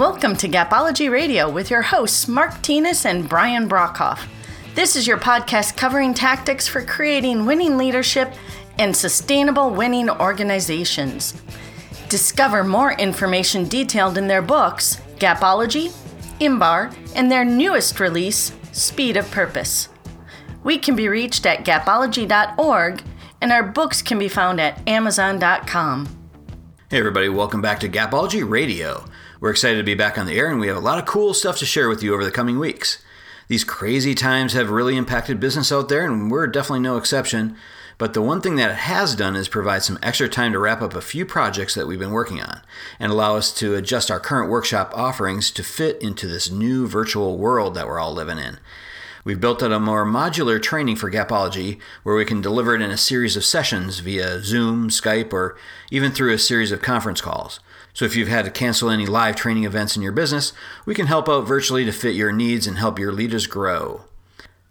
Welcome to Gapology Radio with your hosts, Mark Tinas and Brian Brockhoff. This is your podcast covering tactics for creating winning leadership and sustainable winning organizations. Discover more information detailed in their books, Gapology, Imbar, and their newest release, Speed of Purpose. We can be reached at gapology.org, and our books can be found at amazon.com. Hey, everybody, welcome back to Gapology Radio. We're excited to be back on the air, and we have a lot of cool stuff to share with you over the coming weeks. These crazy times have really impacted business out there, and we're definitely no exception. But the one thing that it has done is provide some extra time to wrap up a few projects that we've been working on and allow us to adjust our current workshop offerings to fit into this new virtual world that we're all living in. We've built out a more modular training for Gapology where we can deliver it in a series of sessions via Zoom, Skype, or even through a series of conference calls. So if you've had to cancel any live training events in your business, we can help out virtually to fit your needs and help your leaders grow.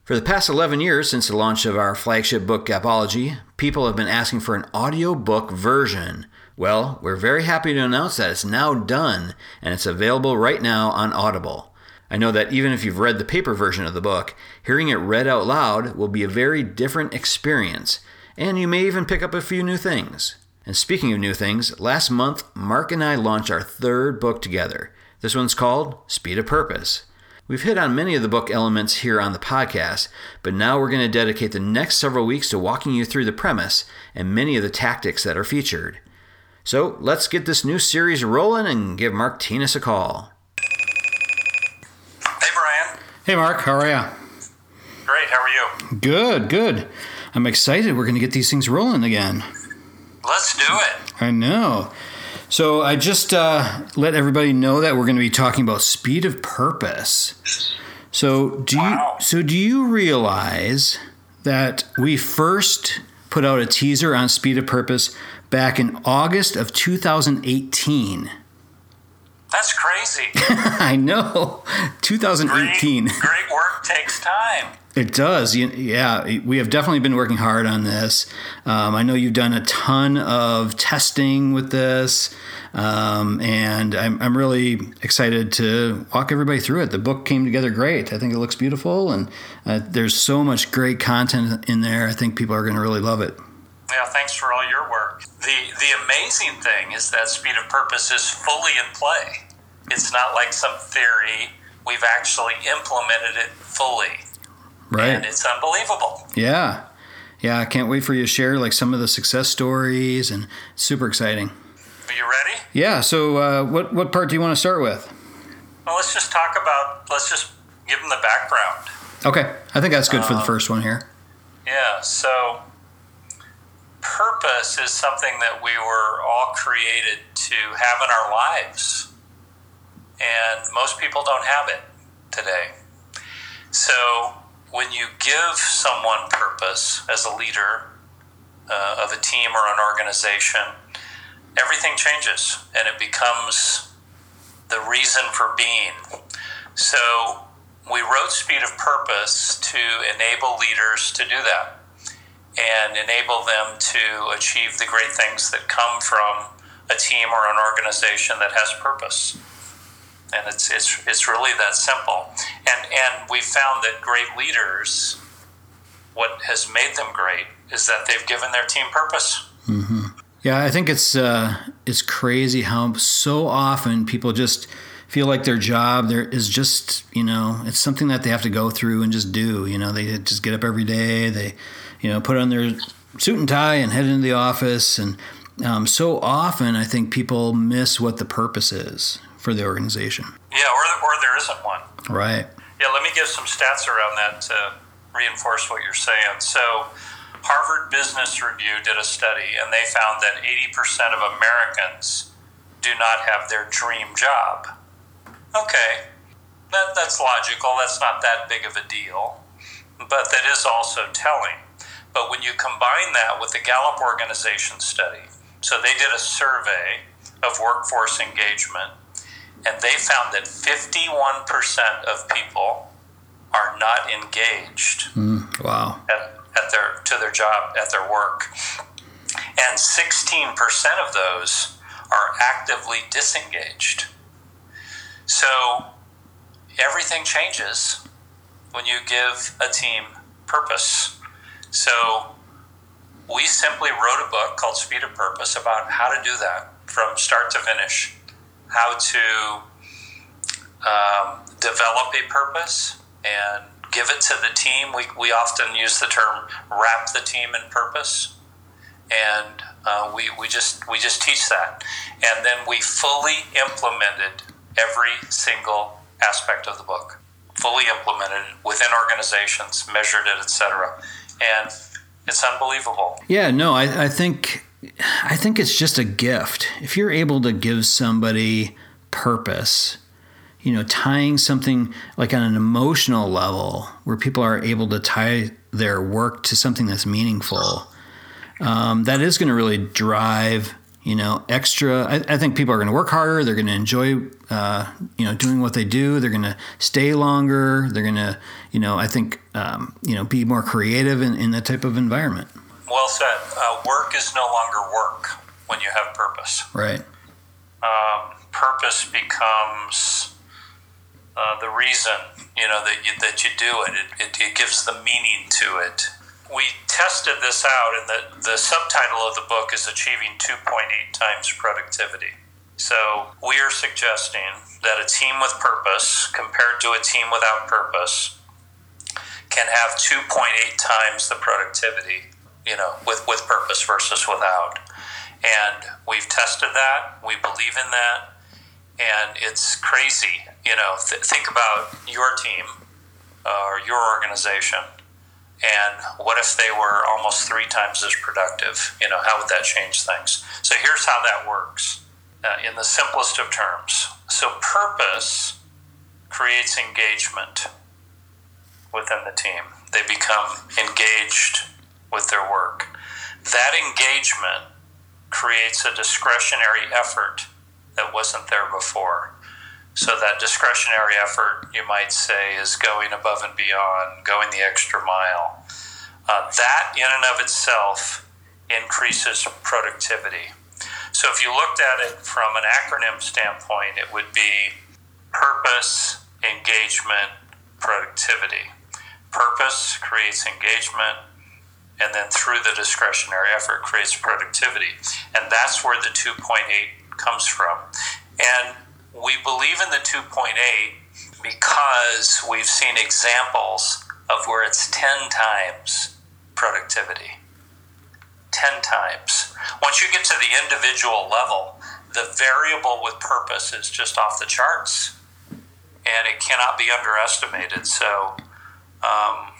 For the past 11 years since the launch of our flagship book, Gapology, people have been asking for an audiobook version. Well, we're very happy to announce that it's now done and it's available right now on Audible. I know that even if you've read the paper version of the book, hearing it read out loud will be a very different experience, and you may even pick up a few new things. And speaking of new things, last month, Mark and I launched our third book together. This one's called Speed of Purpose. We've hit on many of the book elements here on the podcast, but now we're going to dedicate the next several weeks to walking you through the premise and many of the tactics that are featured. So let's get this new series rolling and give Mark Tinas a call. Hey, Mark. How are you? Great. How are you? Good, good. I'm excited. We're going to get these things rolling again. Let's do it. I know. So I just uh, let everybody know that we're going to be talking about speed of purpose. So do Wow. you so do you realize that we first put out a teaser on speed of purpose back in August of 2018? That's crazy. I know, 2018. great work takes time. It does. Yeah, we have definitely been working hard on this. Um, I know you've done a ton of testing with this, um, and I'm, I'm really excited to walk everybody through it. The book came together great. I think it looks beautiful, and uh, there's so much great content in there. I think people are going to really love it. Yeah, thanks for all your work. The the amazing thing is that Speed of Purpose is fully in play. It's not like some theory. We've actually implemented it fully. Right. And it's unbelievable. Yeah. Yeah, I can't wait for you to share like some of the success stories, and super exciting. Are you ready? Yeah. So, uh, what what part do you want to start with? Well, let's just talk about, let's just give them the background. Okay, I think that's good for the first one here. Yeah, so purpose is something that we were all created to have in our lives. And most people don't have it today. So when you give someone purpose as a leader uh, of a team or an organization, everything changes and it becomes the reason for being. So we wrote Speed of Purpose to enable leaders to do that and enable them to achieve the great things that come from a team or an organization that has purpose. And it's, it's, it's really that simple. And, and we found that great leaders, what has made them great is that they've given their team purpose. Mm-hmm. Yeah, I think it's uh, it's crazy how so often people just feel like their job there is just you know it's something that they have to go through and just do. You know, they just get up every day, they you know put on their suit and tie and head into the office, and um, so often I think people miss what the purpose is for the organization. Yeah, or, or there isn't one. Right. Yeah, let me give some stats around that to reinforce what you're saying. So, Harvard Business Review did a study, and they found that 80% of Americans do not have their dream job. Okay, that, that's logical. That's not that big of a deal, but that is also telling. But when you combine that with the Gallup organization study, so they did a survey of workforce engagement, and they found that 51% of people are not engaged Mm, wow. at, at their to their job at their work and 16% of those are actively disengaged So everything changes when you give a team purpose. So we simply wrote a book called Speed of Purpose about how to do that from start to finish, how to um, develop a purpose and give it to the team. We, we often use the term wrap the team in purpose. And uh, we, we just we just teach that, and then we fully implemented every single aspect of the book, fully implemented within organizations, measured it, etc. And it's unbelievable. Yeah, no, I, I think I think it's just a gift. If you're able to give somebody purpose, you know, tying something like on an emotional level where people are able to tie their work to something that's meaningful, um, that is going to really drive, you know, extra. I, I think people are going to work harder. They're going to enjoy, uh, you know, doing what they do. They're going to stay longer. They're going to, you know, I think, um, you know, be more creative in, in that type of environment. Well said. Uh, work is no longer work when you have purpose. Right. Um, purpose becomes uh, the reason you know that you, that you do it. It, it. it gives the meaning to it. We tested this out, and the, the subtitle of the book is Achieving 2.8 Times Productivity. So, we are suggesting that a team with purpose compared to a team without purpose can have 2.8 times the productivity, you know, with, with purpose versus without. And we've tested that. We believe in that and it's crazy. You know, th- think about your team uh, or your organization, and what if they were almost three times as productive? You know, how would that change things? So here's how that works uh, in the simplest of terms. So purpose creates engagement within the team. They become engaged with their work. That engagement creates a discretionary effort that wasn't there before. So that discretionary effort, you might say, is going above and beyond, going the extra mile. Uh, that in and of itself increases productivity. So if you looked at it from an acronym standpoint, it would be purpose, engagement, productivity. Purpose creates engagement, and then through the discretionary effort creates productivity. And that's where the 2.8 comes from. And we believe in the 2.8 because we've seen examples of where it's 10 times productivity. 10 times. Once you get to the individual level, the variable with purpose is just off the charts and it cannot be underestimated. So um,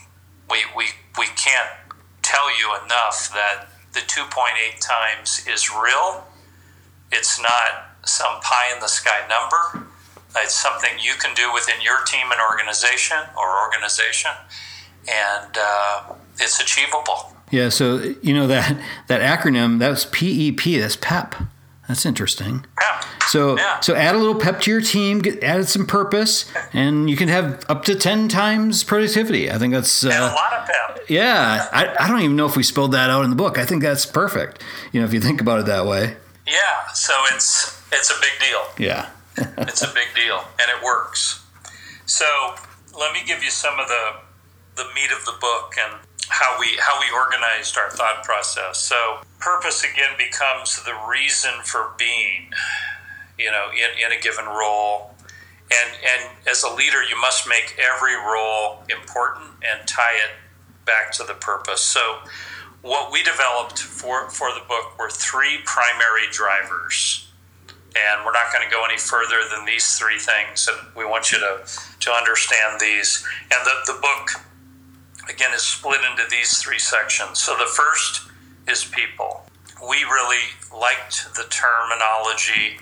we, we, we can't tell you enough that the 2.8 times is real it's not some pie in the sky number. It's something you can do within your team and organization or organization, and uh, it's achievable. Yeah. So you know that that acronym that's PEP. That's PEP. That's interesting. Pep. So Yeah. so add a little pep to your team. Get added some purpose, and you can have up to ten times productivity. I think that's And a uh, lot of pep. yeah. I, I don't even know if we spelled that out in the book. I think that's perfect. You know, if you think about it that way. Yeah. So it's it's a big deal. Yeah. it's a big deal, and it works. So let me give you some of the the meat of the book and how we how we organized our thought process. So purpose again becomes the reason for being, you know, in, in a given role. And and as a leader, you must make every role important and tie it back to the purpose. So what we developed for, for the book were three primary drivers and we're not going to go any further than these three things and we want you to, to understand these. And the, the book again is split into these three sections. So the first is people. We really liked the terminology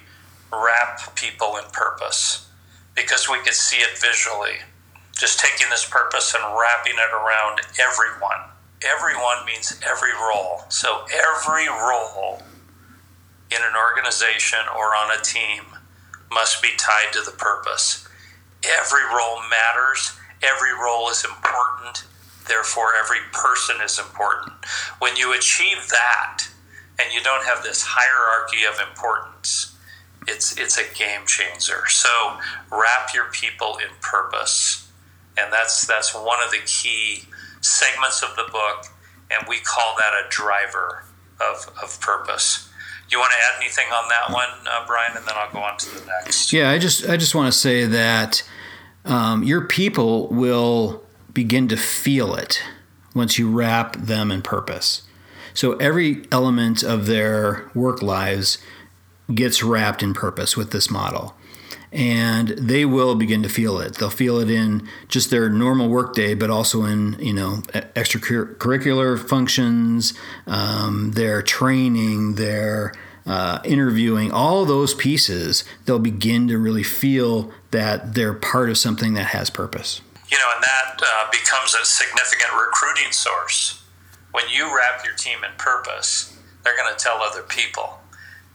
wrap people in purpose because we could see it visually. Just taking this purpose and wrapping it around everyone. Everyone means every role. So every role in an organization or on a team must be tied to the purpose. Every role matters, every role is important, therefore, every person is important. When you achieve that, and you don't have this hierarchy of importance, it's it's a game changer. So wrap your people in purpose, and that's that's one of the key segments of the book, and we call that a driver of of purpose. You want to add anything on that one, uh, Brian, and then I'll go on to the next. Yeah, I just I just want to say that um, your people will begin to feel it once you wrap them in purpose. So every element of their work lives gets wrapped in purpose with this model. And they will begin to feel it. They'll feel it in just their normal workday, but also in you know extracurricular functions, um, their training, their uh, interviewing, all those pieces. They'll begin to really feel that they're part of something that has purpose. You know, and that uh, becomes a significant recruiting source. When you wrap your team in purpose, they're going to tell other people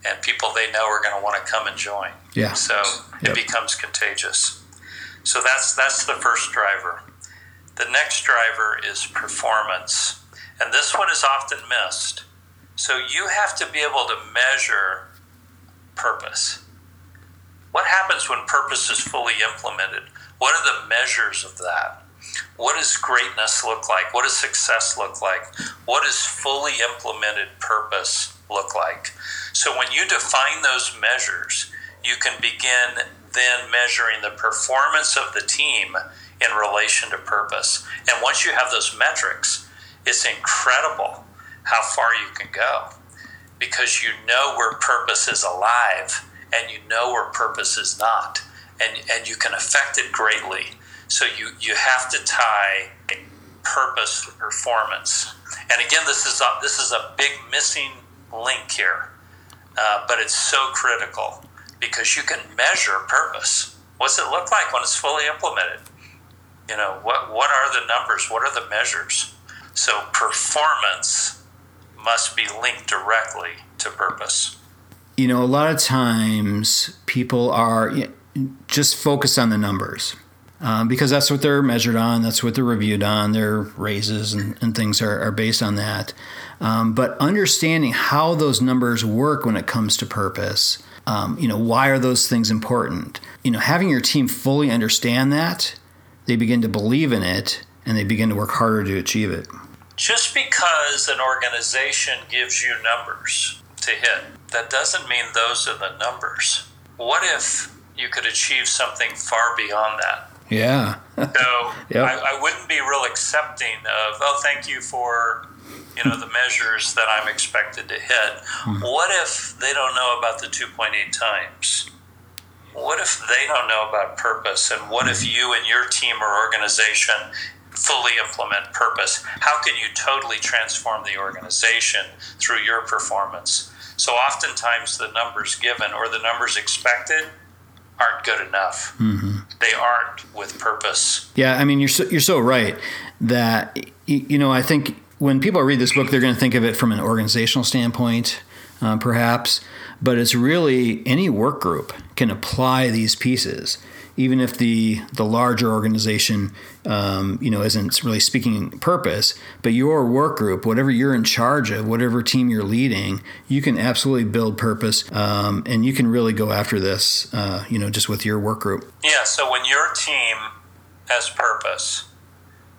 and people they know are going to want to come and join. Yeah. So yep. it becomes contagious. So that's that's the first driver. The next driver is performance, and this one is often missed. So you have to be able to measure purpose. What happens when purpose is fully implemented? What are the measures of that? What does greatness look like? What does success look like? What does fully implemented purpose look like? So when you define those measures, you can begin then measuring the performance of the team in relation to purpose. And once you have those metrics, it's incredible how far you can go because you know where purpose is alive and you know where purpose is not. And, and you can affect it greatly. So you, you have to tie purpose to performance. And again, this is a, this is a big missing link here uh, but it's so critical because you can measure purpose. What's it look like when it's fully implemented? You know, what, what are the numbers? What are the measures? So performance must be linked directly to purpose. You know, a lot of times people are just focused on the numbers. Um, because that's what they're measured on, that's what they're reviewed on. Their raises and, and things are, are, based on that. Um, but understanding how those numbers work when it comes to purpose, um, you know, why are those things important? You know, having your team fully understand that, they begin to believe in it and they begin to work harder to achieve it. Just because an organization gives you numbers to hit, that doesn't mean those are the numbers. What if you could achieve something far beyond that? Yeah. so yep. I, I, wouldn't be real accepting of, oh, thank you for, you know, the measures that I'm expected to hit. Mm. What if they don't know about the 2.8 times? What if they don't know about purpose? And what if hmm. you and your team or organization fully implement purpose? How can you totally transform the organization through your performance? So oftentimes the numbers given or the numbers expected aren't good enough. Mm-hmm. They aren't with purpose. Yeah, I mean, you're so, you're so right that you know I think when people read this book, they're going to think of it from an organizational standpoint, uh, perhaps, but it's really any work group can apply these pieces even if the the larger organization um, you know isn't really speaking purpose but your work group whatever you're in charge of whatever team you're leading you can absolutely build purpose um, and you can really go after this uh, you know just with your work group. Yeah so when your team has purpose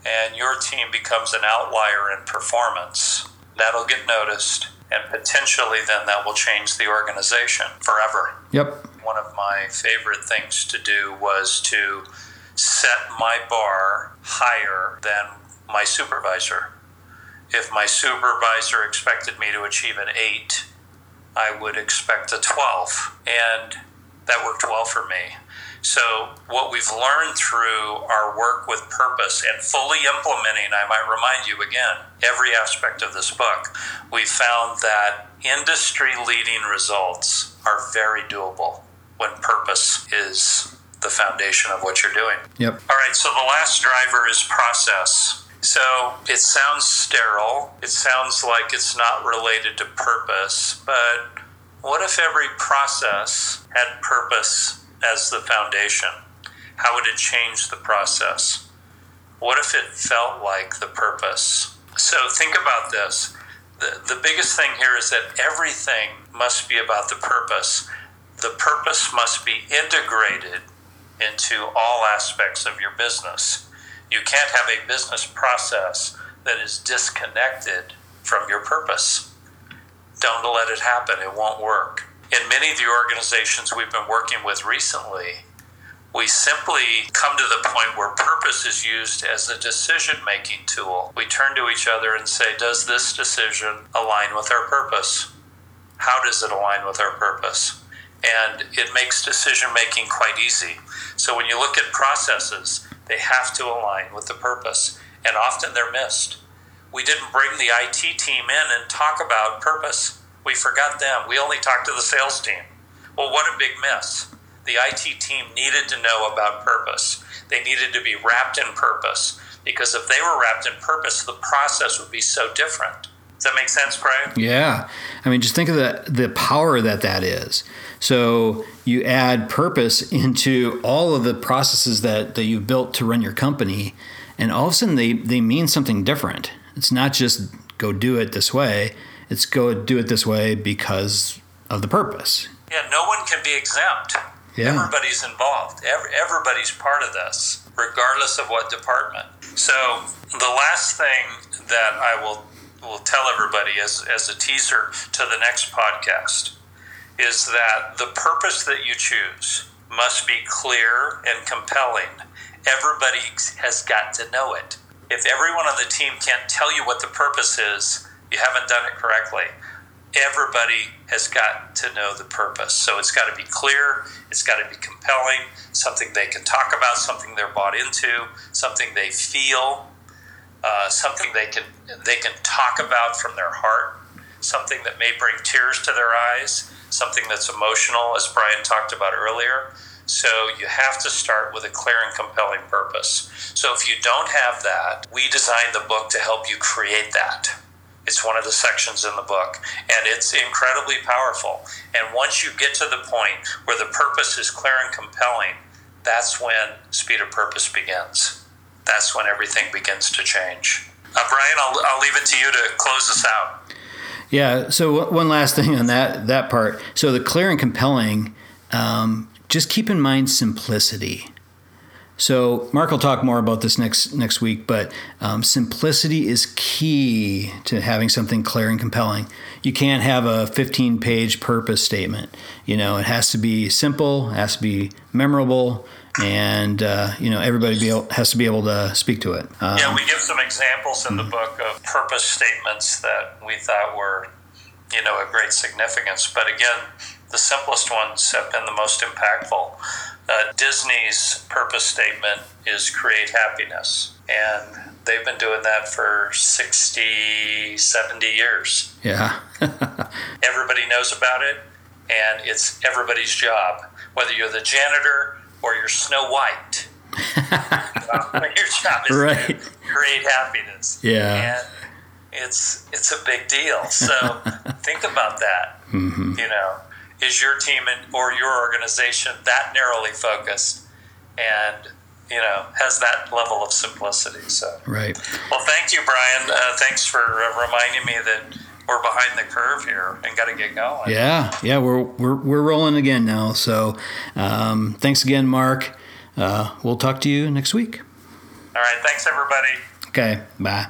and your team becomes an outlier in performance that'll get noticed and potentially then that will change the organization forever. Yep one of my favorite things to do was to set my bar higher than my supervisor. If my supervisor expected me to achieve an 8, I would expect a 12. And that worked well for me. So, what we've learned through our work with purpose and fully implementing, I might remind you again, every aspect of this book, we found that industry leading results are very doable when purpose is the foundation of what you're doing. Yep. All right, so the last driver is process. So it sounds sterile. It sounds like it's not related to purpose, but what if every process had purpose as the foundation? How would it change the process? What if it felt like the purpose? So think about this. The, the biggest thing here is that everything must be about the purpose the purpose must be integrated into all aspects of your business. You can't have a business process that is disconnected from your purpose. Don't let it happen, it won't work. In many of the organizations we've been working with recently, we simply come to the point where purpose is used as a decision making tool. We turn to each other and say, Does this decision align with our purpose? How does it align with our purpose? And it makes decision making quite easy. So when you look at processes, they have to align with the purpose, and often they're missed. We didn't bring the IT team in and talk about purpose. We forgot them. We only talked to the sales team. Well, what a big miss the IT team needed to know about purpose. They needed to be wrapped in purpose because if they were wrapped in purpose, the process would be so different. Does that make sense, Brian? Yeah. I mean, just think of the, the power that that is. So you add purpose into all of the processes that, that you've built to run your company, and all of a sudden they, they mean something different. It's not just go do it this way, it's go do it this way because of the purpose. Yeah, no one can be exempt. Yeah. Everybody's involved. Every, everybody's part of this, regardless of what department. So the last thing that I will will tell everybody as, as a teaser to the next podcast is that the purpose that you choose must be clear and compelling. Everybody has got to know it. If everyone on the team can't tell you what the purpose is, you haven't done it correctly everybody has got to know the purpose. So it's got to be clear, it's got to be compelling, something they can talk about, something they're bought into, something they feel, uh, something they can they can talk about from their heart, something that may bring tears to their eyes, something that's emotional, as Brian talked about earlier. So you have to start with a clear and compelling purpose. So if you don't have that, we designed the book to help you create that. It's one of the sections in the book, and it's incredibly powerful. And once you get to the point where the purpose is clear and compelling, that's when speed of purpose begins. That's when everything begins to change. Uh, Brian, I'll, I'll leave it to you to close us out. Yeah. So one last thing on that that part. So the clear and compelling. Um, just keep in mind simplicity. So Mark will talk more about this next next week, but um, simplicity is key to having something clear and compelling. You can't have a 15 page purpose statement. You know, it has to be simple, it has to be memorable, and uh, you know everybody be able, has to be able to speak to it. Um, yeah, we give some examples in the book of purpose statements that we thought were, you know, a great significance. But again, the simplest ones have been the most impactful. Uh, Disney's purpose statement is create happiness. And they've been doing that for 60, 70 years. Yeah. Everybody knows about it, and it's everybody's job. Whether you're the janitor or you're Snow White, your job is right. to create happiness. Yeah. And it's it's a big deal. So think about that. Mm-hmm. You know, is your team or your organization that narrowly focused and you know has that level of simplicity so right well thank you brian uh, thanks for uh, reminding me that we're behind the curve here and got to get going yeah yeah we're we're, we're rolling again now so um, thanks again mark uh, we'll talk to you next week all right thanks everybody okay bye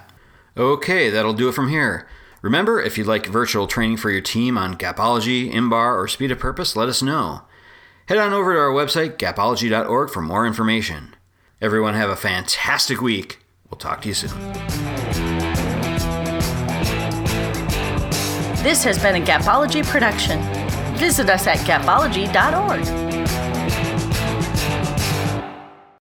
okay that'll do it from here Remember, if you'd like virtual training for your team on Gapology, IMBAR, or Speed of Purpose, let us know. Head on over to our website, gapology.org, for more information. Everyone have a fantastic week. We'll talk to you soon. This has been a Gapology production. Visit us at gapology.org.